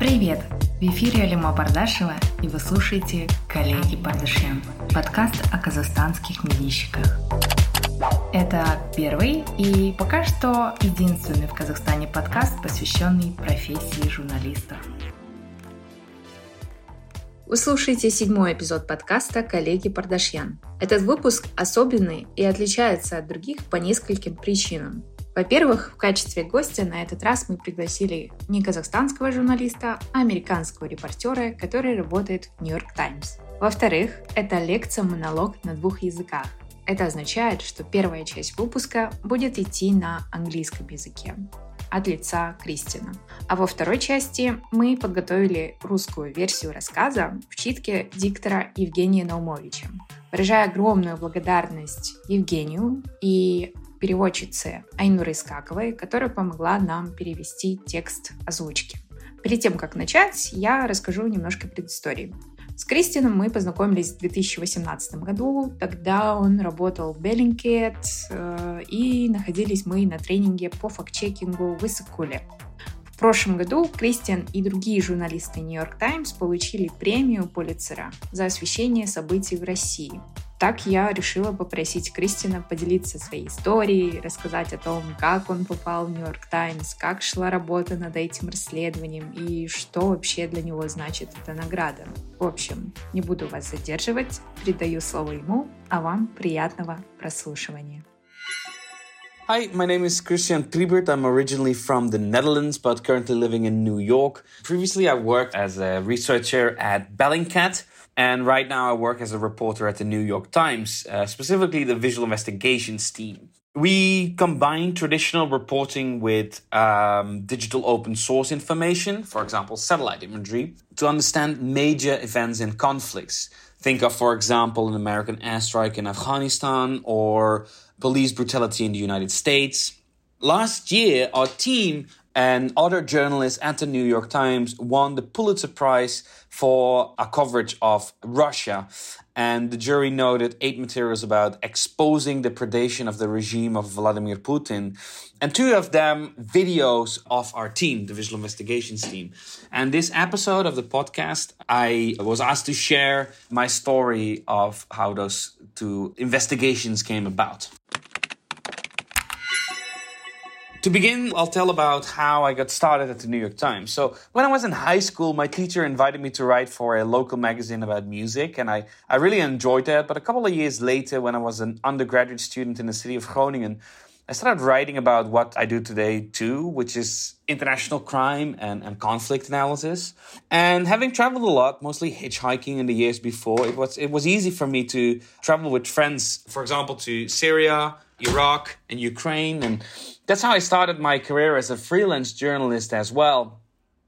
Привет! В эфире Алима Бардашева, и вы слушаете «Коллеги Бардашьян» – подкаст о казахстанских медийщиках. Это первый и пока что единственный в Казахстане подкаст, посвященный профессии журналистов. Вы слушаете седьмой эпизод подкаста «Коллеги Пардашьян». Этот выпуск особенный и отличается от других по нескольким причинам. Во-первых, в качестве гостя на этот раз мы пригласили не казахстанского журналиста, а американского репортера, который работает в Нью-Йорк Таймс. Во-вторых, это лекция-монолог на двух языках. Это означает, что первая часть выпуска будет идти на английском языке от лица Кристина. А во второй части мы подготовили русскую версию рассказа в читке диктора Евгения Наумовича. Выражая огромную благодарность Евгению и переводчице Айнуры Искаковой, которая помогла нам перевести текст озвучки. Перед тем, как начать, я расскажу немножко предыстории. С Кристином мы познакомились в 2018 году. Тогда он работал в Bellingcat, э, и находились мы на тренинге по факт-чекингу в Иссыкуле. В прошлом году Кристиан и другие журналисты Нью-Йорк Таймс получили премию Полицера за освещение событий в России. Так я решила попросить Кристина поделиться своей историей, рассказать о том, как он попал в Нью-Йорк Таймс, как шла работа над этим расследованием и что вообще для него значит эта награда. В общем, не буду вас задерживать, передаю слово ему, а вам приятного прослушивания. Hi, my name is Christian Tribert. I'm originally from the Netherlands, but currently living in New York. Previously, I worked as a researcher at Bellingcat, And right now, I work as a reporter at the New York Times, uh, specifically the visual investigations team. We combine traditional reporting with um, digital open source information, for example, satellite imagery, to understand major events and conflicts. Think of, for example, an American airstrike in Afghanistan or police brutality in the United States. Last year, our team and other journalists at the New York Times won the Pulitzer Prize for a coverage of Russia. And the jury noted eight materials about exposing the predation of the regime of Vladimir Putin, and two of them videos of our team, the visual investigations team. And this episode of the podcast, I was asked to share my story of how those two investigations came about. To begin, I'll tell about how I got started at the New York Times. So, when I was in high school, my teacher invited me to write for a local magazine about music, and I, I really enjoyed that. But a couple of years later, when I was an undergraduate student in the city of Groningen, I started writing about what I do today too, which is international crime and, and conflict analysis. And having traveled a lot, mostly hitchhiking in the years before, it was it was easy for me to travel with friends, for example, to Syria, Iraq, and Ukraine, and that's how I started my career as a freelance journalist as well.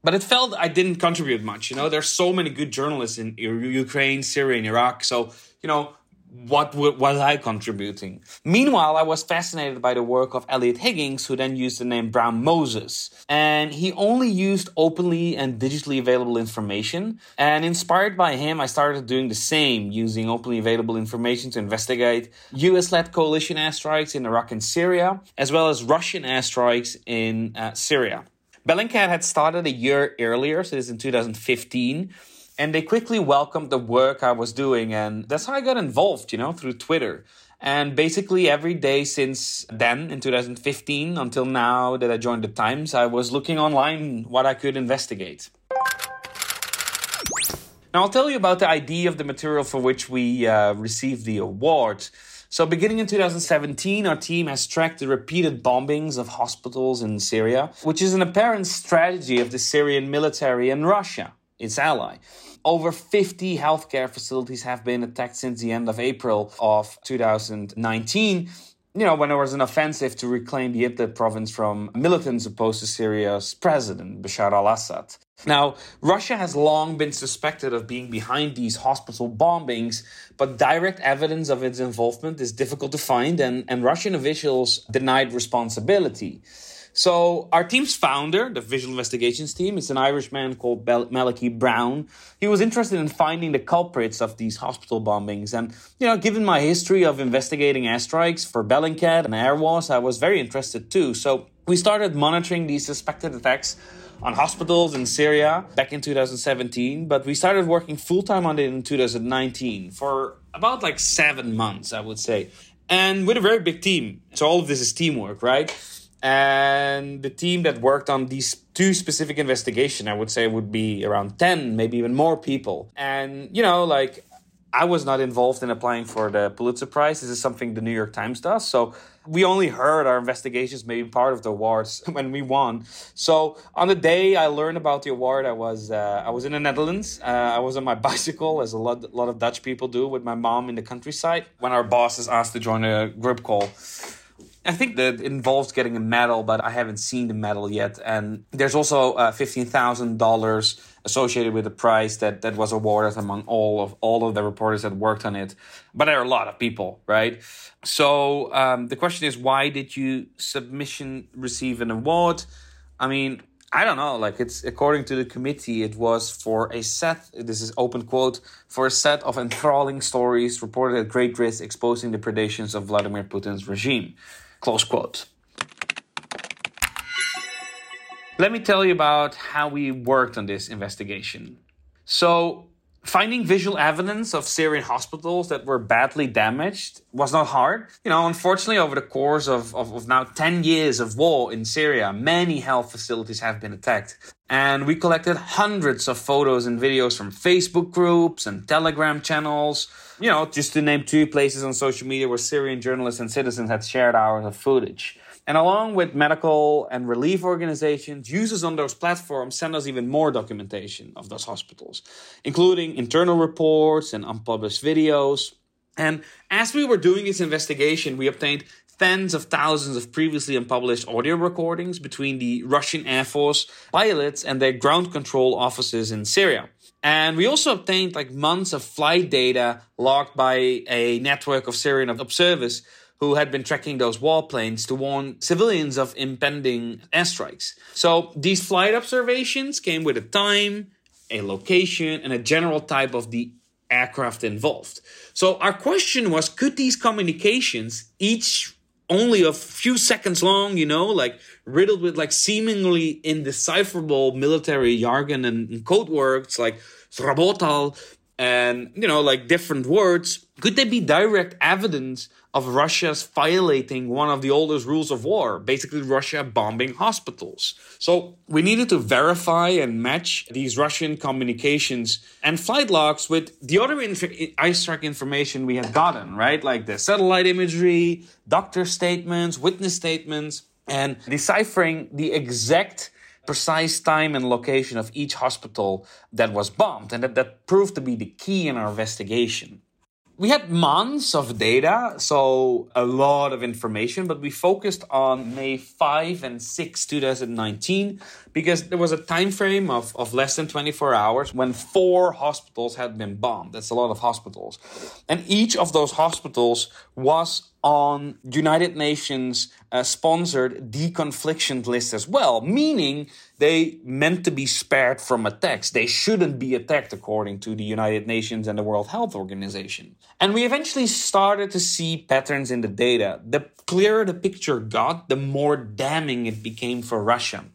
But it felt I didn't contribute much. You know, there's so many good journalists in Ukraine, Syria, and Iraq. So, you know, what was I contributing? Meanwhile, I was fascinated by the work of Elliot Higgins, who then used the name Brown Moses. And he only used openly and digitally available information. And inspired by him, I started doing the same, using openly available information to investigate US led coalition airstrikes in Iraq and Syria, as well as Russian airstrikes in uh, Syria. Bellingcat had started a year earlier, so this is in 2015 and they quickly welcomed the work I was doing. And that's how I got involved, you know, through Twitter. And basically, every day since then, in 2015, until now that I joined the Times, I was looking online what I could investigate. Now, I'll tell you about the idea of the material for which we uh, received the award. So, beginning in 2017, our team has tracked the repeated bombings of hospitals in Syria, which is an apparent strategy of the Syrian military and Russia its ally. Over 50 healthcare facilities have been attacked since the end of April of 2019 you know, when there was an offensive to reclaim the Idlib province from militants opposed to Syria's president, Bashar al Assad. Now, Russia has long been suspected of being behind these hospital bombings, but direct evidence of its involvement is difficult to find, and, and Russian officials denied responsibility. So our team's founder, the visual investigations team, is an Irishman called Bel- Malachi Brown. He was interested in finding the culprits of these hospital bombings. And, you know, given my history of investigating airstrikes for Bellingcat and Air Wars, I was very interested too. So We started monitoring these suspected attacks on hospitals in Syria back in 2017, but we started working full time on it in 2019 for about like seven months, I would say. And with a very big team. So all of this is teamwork, right? And the team that worked on these two specific investigation, I would say would be around 10, maybe even more people. And, you know, like I was not involved in applying for the Pulitzer Prize. This is something the New York Times does. So we only heard our investigations maybe part of the awards when we won. So on the day I learned about the award, I was uh, I was in the Netherlands. Uh, I was on my bicycle, as a lot, a lot of Dutch people do, with my mom in the countryside. When our boss is asked to join a group call, I think that involves getting a medal, but I haven't seen the medal yet. And there's also uh, fifteen thousand dollars associated with the prize that that was awarded among all of all of the reporters that worked on it. But there are a lot of people, right? So um, the question is, why did you submission receive an award? I mean, I don't know. Like it's according to the committee, it was for a set. This is open quote for a set of enthralling stories reported at great risk, exposing the predations of Vladimir Putin's regime. Close quote. Let me tell you about how we worked on this investigation. So, finding visual evidence of Syrian hospitals that were badly damaged was not hard. You know, unfortunately, over the course of, of, of, now 10 years of war in Syria, many health facilities have been attacked. And we collected hundreds of photos and videos from Facebook groups and Telegram channels. You know, just to name two places on social media where Syrian journalists and citizens had shared hours of footage. And along with medical and relief organizations, users on those platforms send us even more documentation of those hospitals, including internal reports and unpublished videos. And as we were doing this investigation, we obtained tens of thousands of previously unpublished audio recordings between the Russian Air Force pilots and their ground control offices in Syria. And we also obtained like months of flight data logged by a network of Syrian observers who had been tracking those warplanes to warn civilians of impending airstrikes. So these flight observations came with a time, a location, and a general type of the aircraft involved. So our question was could these communications, each only a few seconds long, you know, like riddled with like seemingly indecipherable military jargon and, code words like srabotal and, you know, like different words, could they be direct evidence of Russia's violating one of the oldest rules of war, basically Russia bombing hospitals. So we needed to verify and match these Russian communications and flight logs with the other inf- strike information we had gotten, right? Like the satellite imagery, doctor statements, witness statements, and deciphering the exact precise time and location of each hospital that was bombed. And that, that proved to be the key in our investigation we had months of data, so a lot of information, but we focused on May 5 and 6, 2019, because there was a time frame of, of less than 24 hours when four hospitals had been bombed. That's a lot of hospitals. And each of those hospitals was on United Nations uh, sponsored deconfliction list as well, meaning they meant to be spared from attacks. They shouldn't be attacked according to the United Nations and the World Health Organization. And we eventually started to see patterns in the data. The clearer the picture got, the more damning it became for Russia.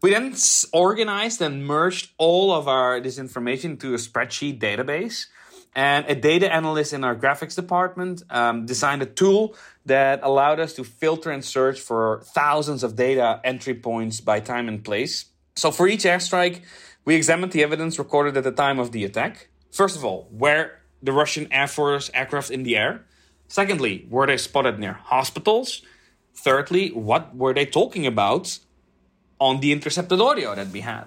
We then organized and merged all of our this information into a spreadsheet database and a data analyst in our graphics department um, designed a tool that allowed us to filter and search for thousands of data entry points by time and place. So for each airstrike, we examined the evidence recorded at the time of the attack. First of all, where the Russian Air Force aircraft in the air? Secondly, were they spotted near hospitals? Thirdly, what were they talking about on the intercepted audio that we had?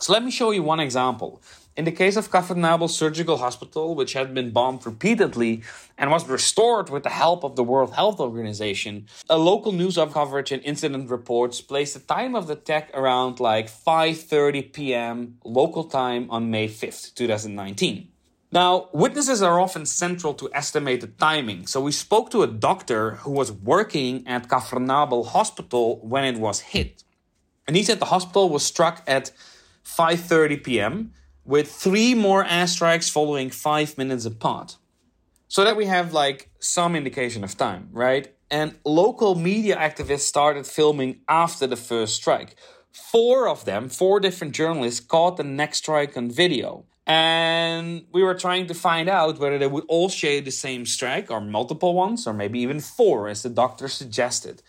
So let me show you one example. In the case of Nabil Surgical Hospital, which had been bombed repeatedly and was restored with the help of the World Health Organization, a local news coverage and incident reports placed the time of the attack around like 5:30 p.m. local time on May 5th, 2019. Now, witnesses are often central to estimate the timing, so we spoke to a doctor who was working at Kafr Nabil Hospital when it was hit. And he said the hospital was struck at 5:30 p.m with three more airstrikes following five minutes apart. So that we have like some indication of time, right? and local media activists started filming after the first strike. Four of them, four different journalists, caught the next strike on video. And we were trying to find out whether they would all share the same strike or multiple ones, or maybe even four, as the doctor suggested.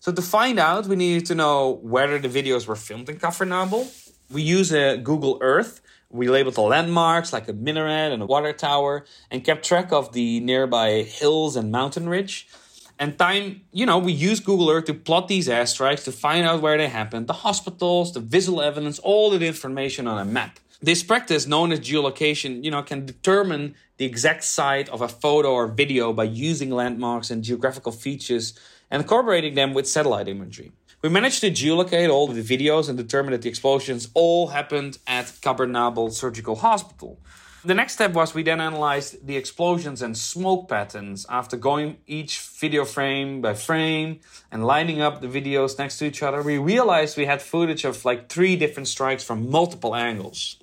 So to find out, we needed to know whether the videos were filmed in Kafernabel. We use a Google Earth. We labeled the landmarks like a minaret and a water tower and kept track of the nearby hills and mountain ridge. And time, you know, we use Google Earth to plot these airstrikes to find out where they happened, the hospitals, the visual evidence, all the information on a map. This practice, known as geolocation, you know, can determine the exact site of a photo or video by using landmarks and geographical features and corroborating them with satellite imagery. We managed to geolocate all the videos and determine that the explosions all happened at Kabernabel Surgical Hospital. The next step was we then analyzed the explosions and smoke patterns after going each video frame by frame and lining up the videos next to each other. We realized we had footage of like three different strikes from multiple angles.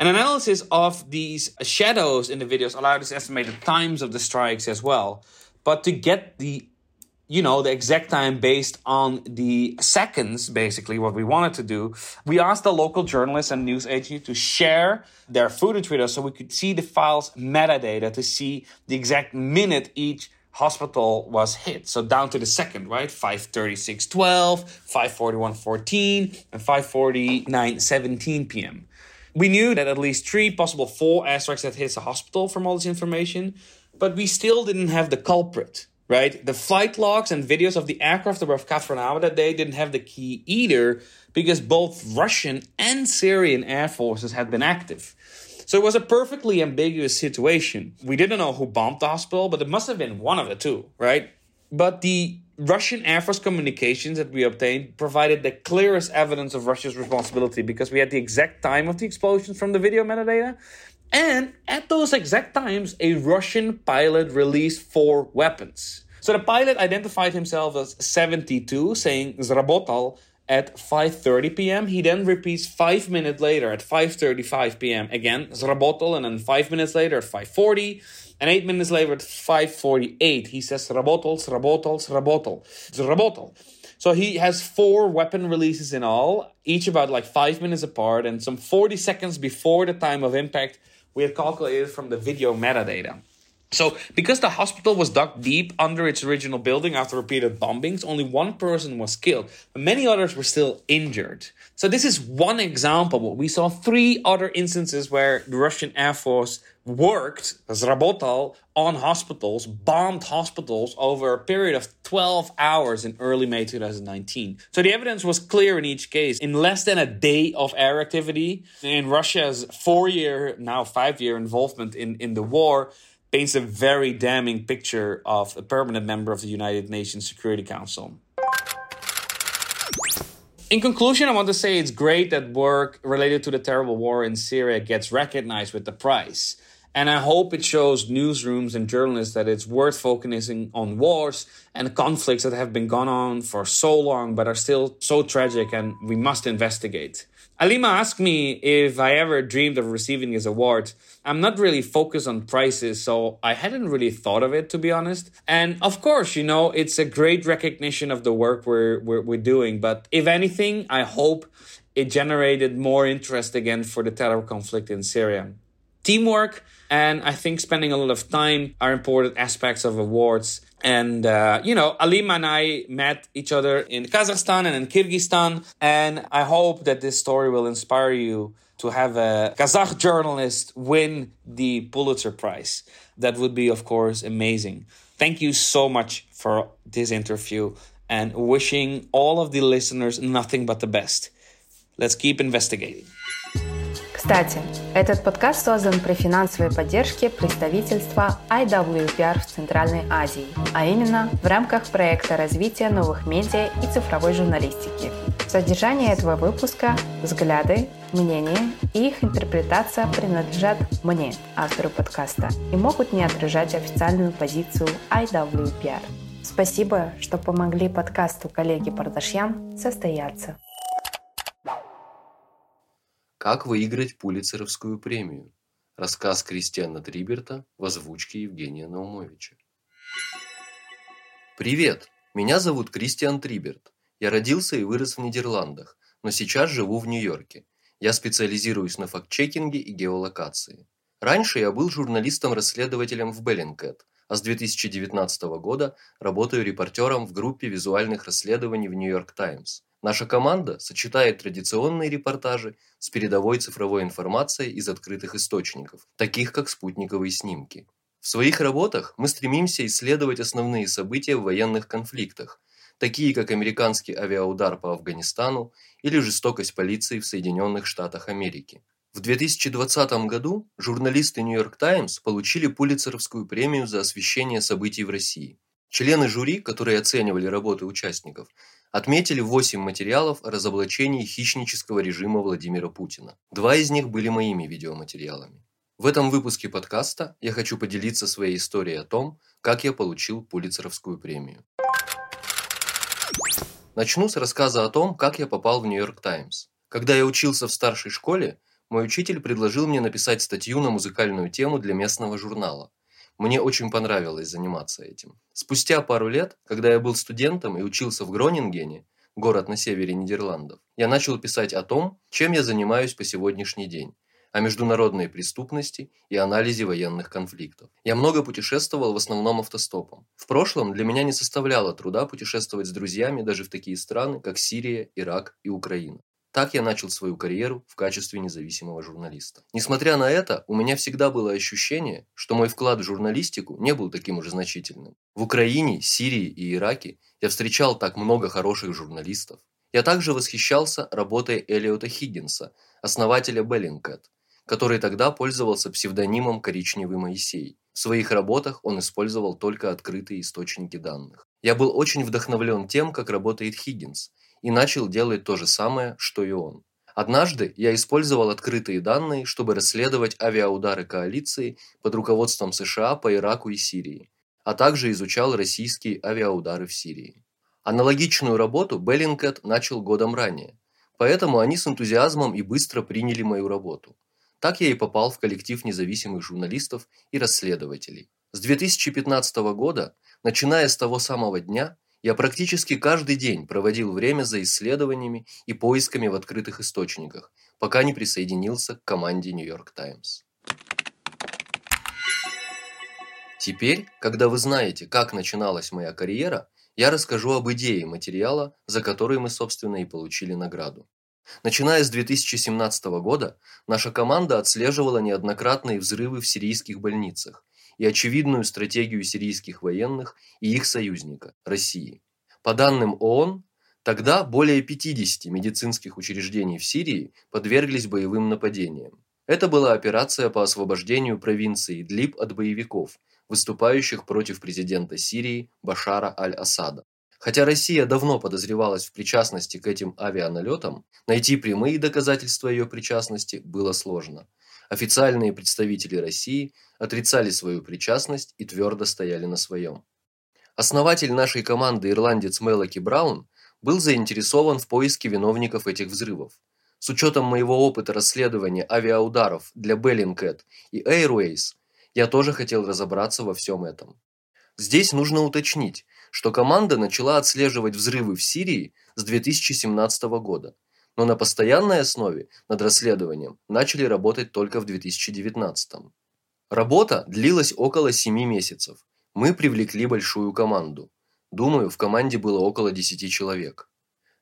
An analysis of these shadows in the videos allowed us to estimate the times of the strikes as well. But to get the you know the exact time based on the seconds basically what we wanted to do we asked the local journalists and news agency to share their footage with us so we could see the files metadata to see the exact minute each hospital was hit. So down to the second right? 536.12 541.14 and 549.17 p.m we knew that at least three, possible four airstrikes had hit the hospital from all this information, but we still didn't have the culprit, right? The flight logs and videos of the aircraft off Kafranava that day didn't have the key either because both Russian and Syrian air forces had been active. So it was a perfectly ambiguous situation. We didn't know who bombed the hospital, but it must have been one of the two, right? But the Russian Air Force communications that we obtained provided the clearest evidence of Russia's responsibility because we had the exact time of the explosions from the video metadata. And at those exact times, a Russian pilot released four weapons. So the pilot identified himself as 72, saying Zrabotal at 5.30 p.m. He then repeats five minutes later at 5.35 p.m. again, Zrabotal, and then five minutes later at 5.40 and eight minutes later at 548, he says Rabotol, Rabotol. It's Rabotol. So he has four weapon releases in all, each about like five minutes apart, and some 40 seconds before the time of impact, we had calculated from the video metadata. So, because the hospital was dug deep under its original building after repeated bombings, only one person was killed, but many others were still injured. So, this is one example. We saw three other instances where the Russian Air Force worked, Zrabotal, on hospitals, bombed hospitals over a period of 12 hours in early May 2019. So, the evidence was clear in each case. In less than a day of air activity, in Russia's four year, now five year involvement in, in the war, paints a very damning picture of a permanent member of the United Nations Security Council. In conclusion, I want to say it's great that work related to the terrible war in Syria gets recognized with the prize. And I hope it shows newsrooms and journalists that it's worth focusing on wars and conflicts that have been gone on for so long but are still so tragic and we must investigate. Alima asked me if I ever dreamed of receiving this award. I'm not really focused on prizes, so I hadn't really thought of it, to be honest. And of course, you know, it's a great recognition of the work we're, we're, we're doing. But if anything, I hope it generated more interest again for the terror conflict in Syria. Teamwork and I think spending a lot of time are important aspects of awards. And, uh, you know, Alima and I met each other in Kazakhstan and in Kyrgyzstan. And I hope that this story will inspire you to have a Kazakh journalist win the Pulitzer Prize. That would be, of course, amazing. Thank you so much for this interview and wishing all of the listeners nothing but the best. Let's keep investigating. Кстати, этот подкаст создан при финансовой поддержке представительства IWPR в Центральной Азии, а именно в рамках проекта развития новых медиа и цифровой журналистики. Содержание этого выпуска, взгляды, мнения и их интерпретация принадлежат мне, автору подкаста, и могут не отражать официальную позицию IWPR. Спасибо, что помогли подкасту коллеги Пардашьян состояться. Как выиграть Пулицеровскую премию? Рассказ Кристиана Триберта в озвучке Евгения Наумовича. Привет! Меня зовут Кристиан Триберт. Я родился и вырос в Нидерландах, но сейчас живу в Нью-Йорке. Я специализируюсь на факт-чекинге и геолокации. Раньше я был журналистом-расследователем в Bellingcat, а с 2019 года работаю репортером в группе визуальных расследований в Нью-Йорк Таймс. Наша команда сочетает традиционные репортажи с передовой цифровой информацией из открытых источников, таких как спутниковые снимки. В своих работах мы стремимся исследовать основные события в военных конфликтах, такие как американский авиаудар по Афганистану или жестокость полиции в Соединенных Штатах Америки. В 2020 году журналисты New York Times получили Пулитцеровскую премию за освещение событий в России. Члены жюри, которые оценивали работы участников, отметили 8 материалов о разоблачении хищнического режима Владимира Путина. Два из них были моими видеоматериалами. В этом выпуске подкаста я хочу поделиться своей историей о том, как я получил Пулитцеровскую премию. Начну с рассказа о том, как я попал в Нью-Йорк Таймс. Когда я учился в старшей школе, мой учитель предложил мне написать статью на музыкальную тему для местного журнала. Мне очень понравилось заниматься этим. Спустя пару лет, когда я был студентом и учился в Гронингене, город на севере Нидерландов, я начал писать о том, чем я занимаюсь по сегодняшний день о международной преступности и анализе военных конфликтов. Я много путешествовал в основном автостопом. В прошлом для меня не составляло труда путешествовать с друзьями даже в такие страны, как Сирия, Ирак и Украина. Так я начал свою карьеру в качестве независимого журналиста. Несмотря на это, у меня всегда было ощущение, что мой вклад в журналистику не был таким уж значительным. В Украине, Сирии и Ираке я встречал так много хороших журналистов. Я также восхищался работой Элиота Хиггинса, основателя Bellingcat, который тогда пользовался псевдонимом «Коричневый Моисей». В своих работах он использовал только открытые источники данных. Я был очень вдохновлен тем, как работает Хиггинс, и начал делать то же самое, что и он. Однажды я использовал открытые данные, чтобы расследовать авиаудары коалиции под руководством США по Ираку и Сирии, а также изучал российские авиаудары в Сирии. Аналогичную работу Беллингкет начал годом ранее, поэтому они с энтузиазмом и быстро приняли мою работу. Так я и попал в коллектив независимых журналистов и расследователей. С 2015 года, начиная с того самого дня, я практически каждый день проводил время за исследованиями и поисками в открытых источниках, пока не присоединился к команде New York Times. Теперь, когда вы знаете, как начиналась моя карьера, я расскажу об идее материала, за который мы, собственно, и получили награду. Начиная с 2017 года, наша команда отслеживала неоднократные взрывы в сирийских больницах и очевидную стратегию сирийских военных и их союзника – России. По данным ООН, тогда более 50 медицинских учреждений в Сирии подверглись боевым нападениям. Это была операция по освобождению провинции Идлиб от боевиков, выступающих против президента Сирии Башара аль-Асада. Хотя Россия давно подозревалась в причастности к этим авианалетам, найти прямые доказательства ее причастности было сложно. Официальные представители России отрицали свою причастность и твердо стояли на своем. Основатель нашей команды ирландец Мелоки Браун был заинтересован в поиске виновников этих взрывов. С учетом моего опыта расследования авиаударов для Bellingcat и Airways, я тоже хотел разобраться во всем этом. Здесь нужно уточнить, что команда начала отслеживать взрывы в Сирии с 2017 года, но на постоянной основе над расследованием начали работать только в 2019. Работа длилась около 7 месяцев. Мы привлекли большую команду. Думаю, в команде было около 10 человек.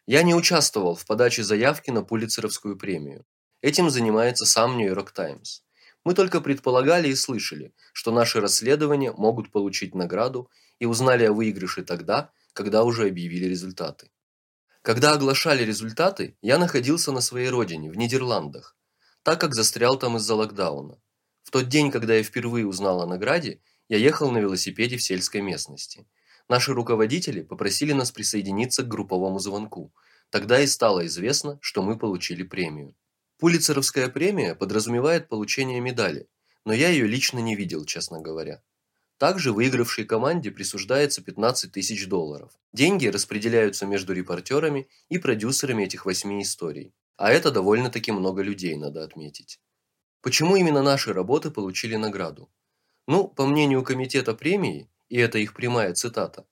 Я не участвовал в подаче заявки на Пулитцеровскую премию. Этим занимается сам York Times. Мы только предполагали и слышали, что наши расследования могут получить награду и узнали о выигрыше тогда, когда уже объявили результаты. Когда оглашали результаты, я находился на своей родине, в Нидерландах, так как застрял там из-за локдауна. В тот день, когда я впервые узнал о награде, я ехал на велосипеде в сельской местности. Наши руководители попросили нас присоединиться к групповому звонку. Тогда и стало известно, что мы получили премию. Пулицеровская премия подразумевает получение медали, но я ее лично не видел, честно говоря. Также выигравшей команде присуждается 15 тысяч долларов. Деньги распределяются между репортерами и продюсерами этих восьми историй. А это довольно-таки много людей, надо отметить. Почему именно наши работы получили награду? Ну, по мнению комитета премии, и это их прямая цитата,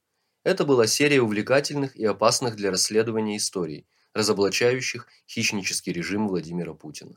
Это была серия увлекательных и опасных для расследования историй, разоблачающих хищнический режим Владимира Путина.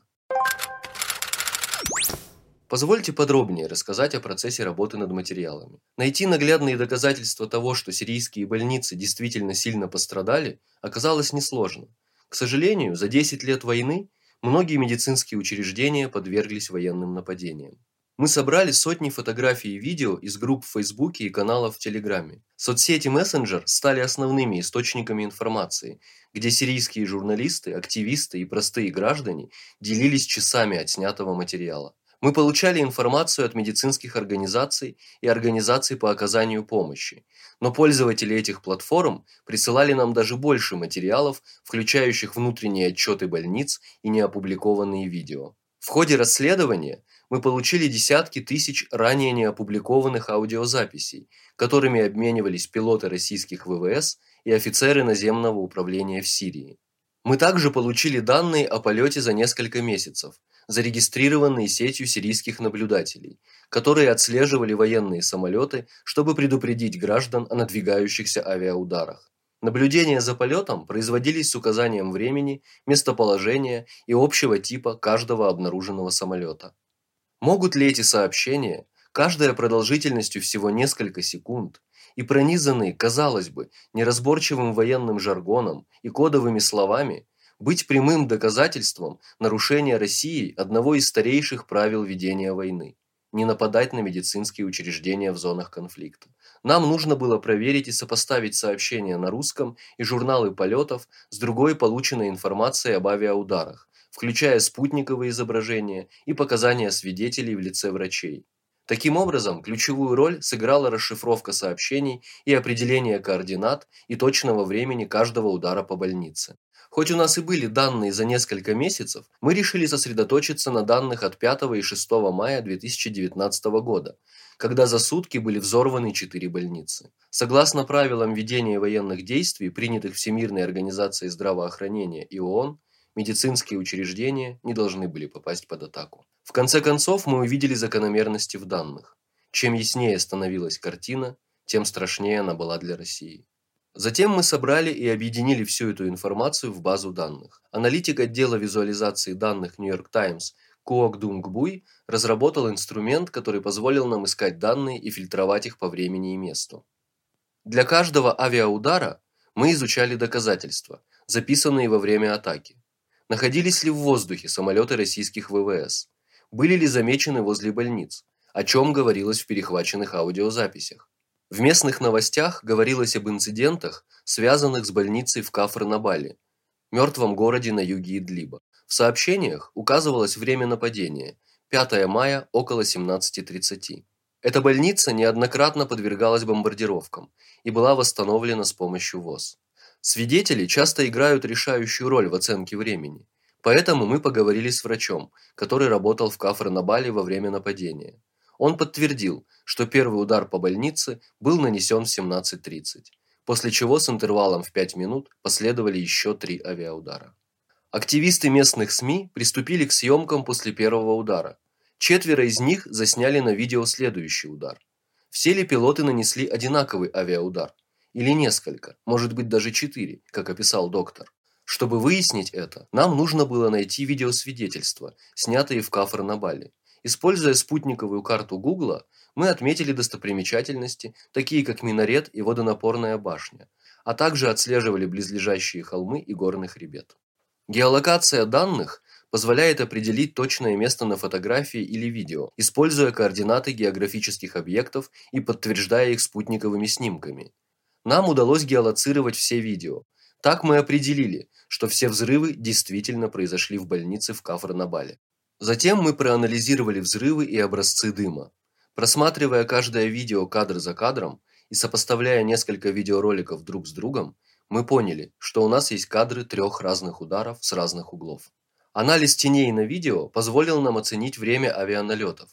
Позвольте подробнее рассказать о процессе работы над материалами. Найти наглядные доказательства того, что сирийские больницы действительно сильно пострадали, оказалось несложно. К сожалению, за 10 лет войны многие медицинские учреждения подверглись военным нападениям. Мы собрали сотни фотографий и видео из групп в Фейсбуке и каналов в Телеграме. Соцсети мессенджер стали основными источниками информации, где сирийские журналисты, активисты и простые граждане делились часами отснятого материала. Мы получали информацию от медицинских организаций и организаций по оказанию помощи, но пользователи этих платформ присылали нам даже больше материалов, включающих внутренние отчеты больниц и неопубликованные видео. В ходе расследования мы получили десятки тысяч ранее не опубликованных аудиозаписей, которыми обменивались пилоты российских ВВС и офицеры наземного управления в Сирии. Мы также получили данные о полете за несколько месяцев, зарегистрированные сетью сирийских наблюдателей, которые отслеживали военные самолеты, чтобы предупредить граждан о надвигающихся авиаударах. Наблюдения за полетом производились с указанием времени, местоположения и общего типа каждого обнаруженного самолета. Могут ли эти сообщения, каждая продолжительностью всего несколько секунд, и пронизанные, казалось бы, неразборчивым военным жаргоном и кодовыми словами, быть прямым доказательством нарушения Россией одного из старейших правил ведения войны – не нападать на медицинские учреждения в зонах конфликта. Нам нужно было проверить и сопоставить сообщения на русском и журналы полетов с другой полученной информацией об авиаударах, включая спутниковые изображения и показания свидетелей в лице врачей. Таким образом, ключевую роль сыграла расшифровка сообщений и определение координат и точного времени каждого удара по больнице. Хоть у нас и были данные за несколько месяцев, мы решили сосредоточиться на данных от 5 и 6 мая 2019 года, когда за сутки были взорваны четыре больницы. Согласно правилам ведения военных действий, принятых Всемирной организацией здравоохранения и ООН, медицинские учреждения не должны были попасть под атаку. В конце концов мы увидели закономерности в данных. Чем яснее становилась картина, тем страшнее она была для России. Затем мы собрали и объединили всю эту информацию в базу данных. Аналитик отдела визуализации данных New York Times Куок Дунг Буй разработал инструмент, который позволил нам искать данные и фильтровать их по времени и месту. Для каждого авиаудара мы изучали доказательства, записанные во время атаки. Находились ли в воздухе самолеты российских ВВС? Были ли замечены возле больниц? О чем говорилось в перехваченных аудиозаписях? В местных новостях говорилось об инцидентах, связанных с больницей в Кафр-на-Бале, мертвом городе на юге Идлиба. В сообщениях указывалось время нападения – 5 мая около 17.30. Эта больница неоднократно подвергалась бомбардировкам и была восстановлена с помощью ВОЗ. Свидетели часто играют решающую роль в оценке времени. Поэтому мы поговорили с врачом, который работал в Кафр-на-Бале во время нападения. Он подтвердил, что первый удар по больнице был нанесен в 17.30, после чего с интервалом в 5 минут последовали еще три авиаудара. Активисты местных СМИ приступили к съемкам после первого удара. Четверо из них засняли на видео следующий удар. Все ли пилоты нанесли одинаковый авиаудар – или несколько, может быть даже четыре, как описал доктор. Чтобы выяснить это, нам нужно было найти видеосвидетельства, снятые в Кафр-на-Бале. Используя спутниковую карту Гугла, мы отметили достопримечательности, такие как минарет и водонапорная башня, а также отслеживали близлежащие холмы и горный хребет. Геолокация данных позволяет определить точное место на фотографии или видео, используя координаты географических объектов и подтверждая их спутниковыми снимками. Нам удалось геолоцировать все видео. Так мы определили, что все взрывы действительно произошли в больнице в Кафр-на-Бале. Затем мы проанализировали взрывы и образцы дыма. Просматривая каждое видео кадр за кадром и сопоставляя несколько видеороликов друг с другом, мы поняли, что у нас есть кадры трех разных ударов с разных углов. Анализ теней на видео позволил нам оценить время авианалетов.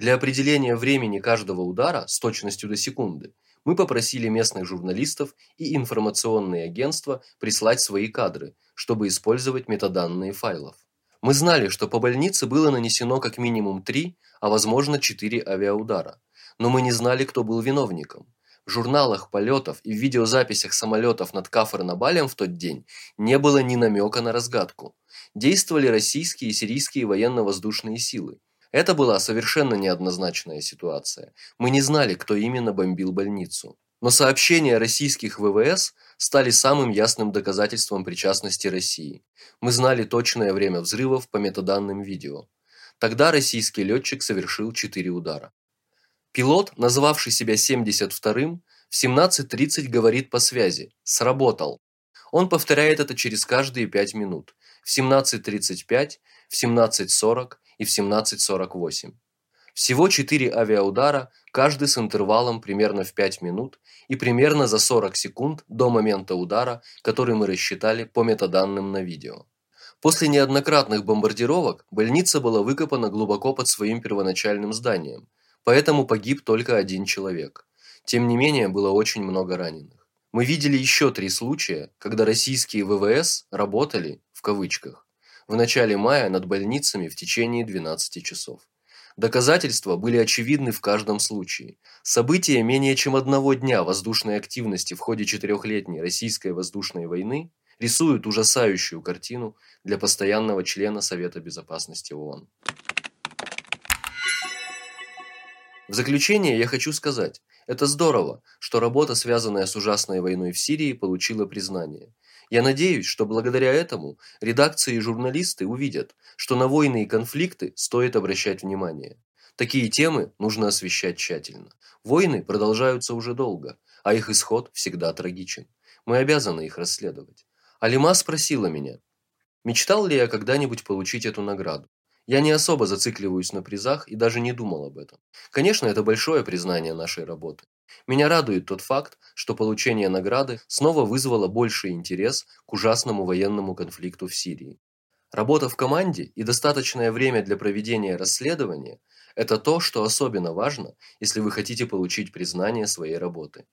Для определения времени каждого удара с точностью до секунды мы попросили местных журналистов и информационные агентства прислать свои кадры, чтобы использовать метаданные файлов. Мы знали, что по больнице было нанесено как минимум три, а возможно четыре авиаудара, но мы не знали, кто был виновником. В журналах полетов и в видеозаписях самолетов над Кафарнабалем в тот день не было ни намека на разгадку. Действовали российские и сирийские военно-воздушные силы. Это была совершенно неоднозначная ситуация. Мы не знали, кто именно бомбил больницу. Но сообщения российских ВВС стали самым ясным доказательством причастности России. Мы знали точное время взрывов по метаданным видео. Тогда российский летчик совершил четыре удара. Пилот, назвавший себя 72-м, в 17.30 говорит по связи «Сработал». Он повторяет это через каждые 5 минут. В 17.35, в 17.40 и в 17.48. Всего 4 авиаудара, каждый с интервалом примерно в 5 минут и примерно за 40 секунд до момента удара, который мы рассчитали по метаданным на видео. После неоднократных бомбардировок больница была выкопана глубоко под своим первоначальным зданием, поэтому погиб только один человек. Тем не менее, было очень много раненых. Мы видели еще три случая, когда российские ВВС работали, в кавычках, в начале мая над больницами в течение 12 часов. Доказательства были очевидны в каждом случае. События менее чем одного дня воздушной активности в ходе четырехлетней российской воздушной войны рисуют ужасающую картину для постоянного члена Совета Безопасности ООН. В заключение я хочу сказать, это здорово, что работа, связанная с ужасной войной в Сирии, получила признание. Я надеюсь, что благодаря этому редакции и журналисты увидят, что на войны и конфликты стоит обращать внимание. Такие темы нужно освещать тщательно. Войны продолжаются уже долго, а их исход всегда трагичен. Мы обязаны их расследовать. Алима спросила меня, мечтал ли я когда-нибудь получить эту награду. Я не особо зацикливаюсь на призах и даже не думал об этом. Конечно, это большое признание нашей работы. Меня радует тот факт, что получение награды снова вызвало больший интерес к ужасному военному конфликту в Сирии. Работа в команде и достаточное время для проведения расследования – это то, что особенно важно, если вы хотите получить признание своей работы.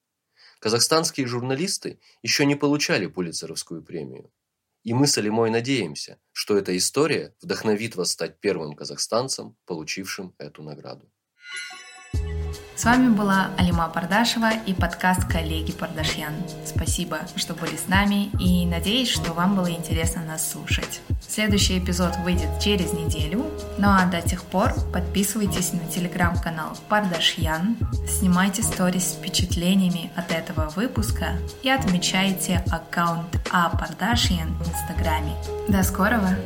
Казахстанские журналисты еще не получали Пулитцеровскую премию. И мы с Алимой надеемся, что эта история вдохновит вас стать первым казахстанцем, получившим эту награду. С вами была Алима Пардашева и подкаст «Коллеги Пардашьян». Спасибо, что были с нами и надеюсь, что вам было интересно нас слушать. Следующий эпизод выйдет через неделю, ну а до тех пор подписывайтесь на телеграм-канал Пардашьян, снимайте сторис с впечатлениями от этого выпуска и отмечайте аккаунт А Пардашьян в инстаграме. До скорого!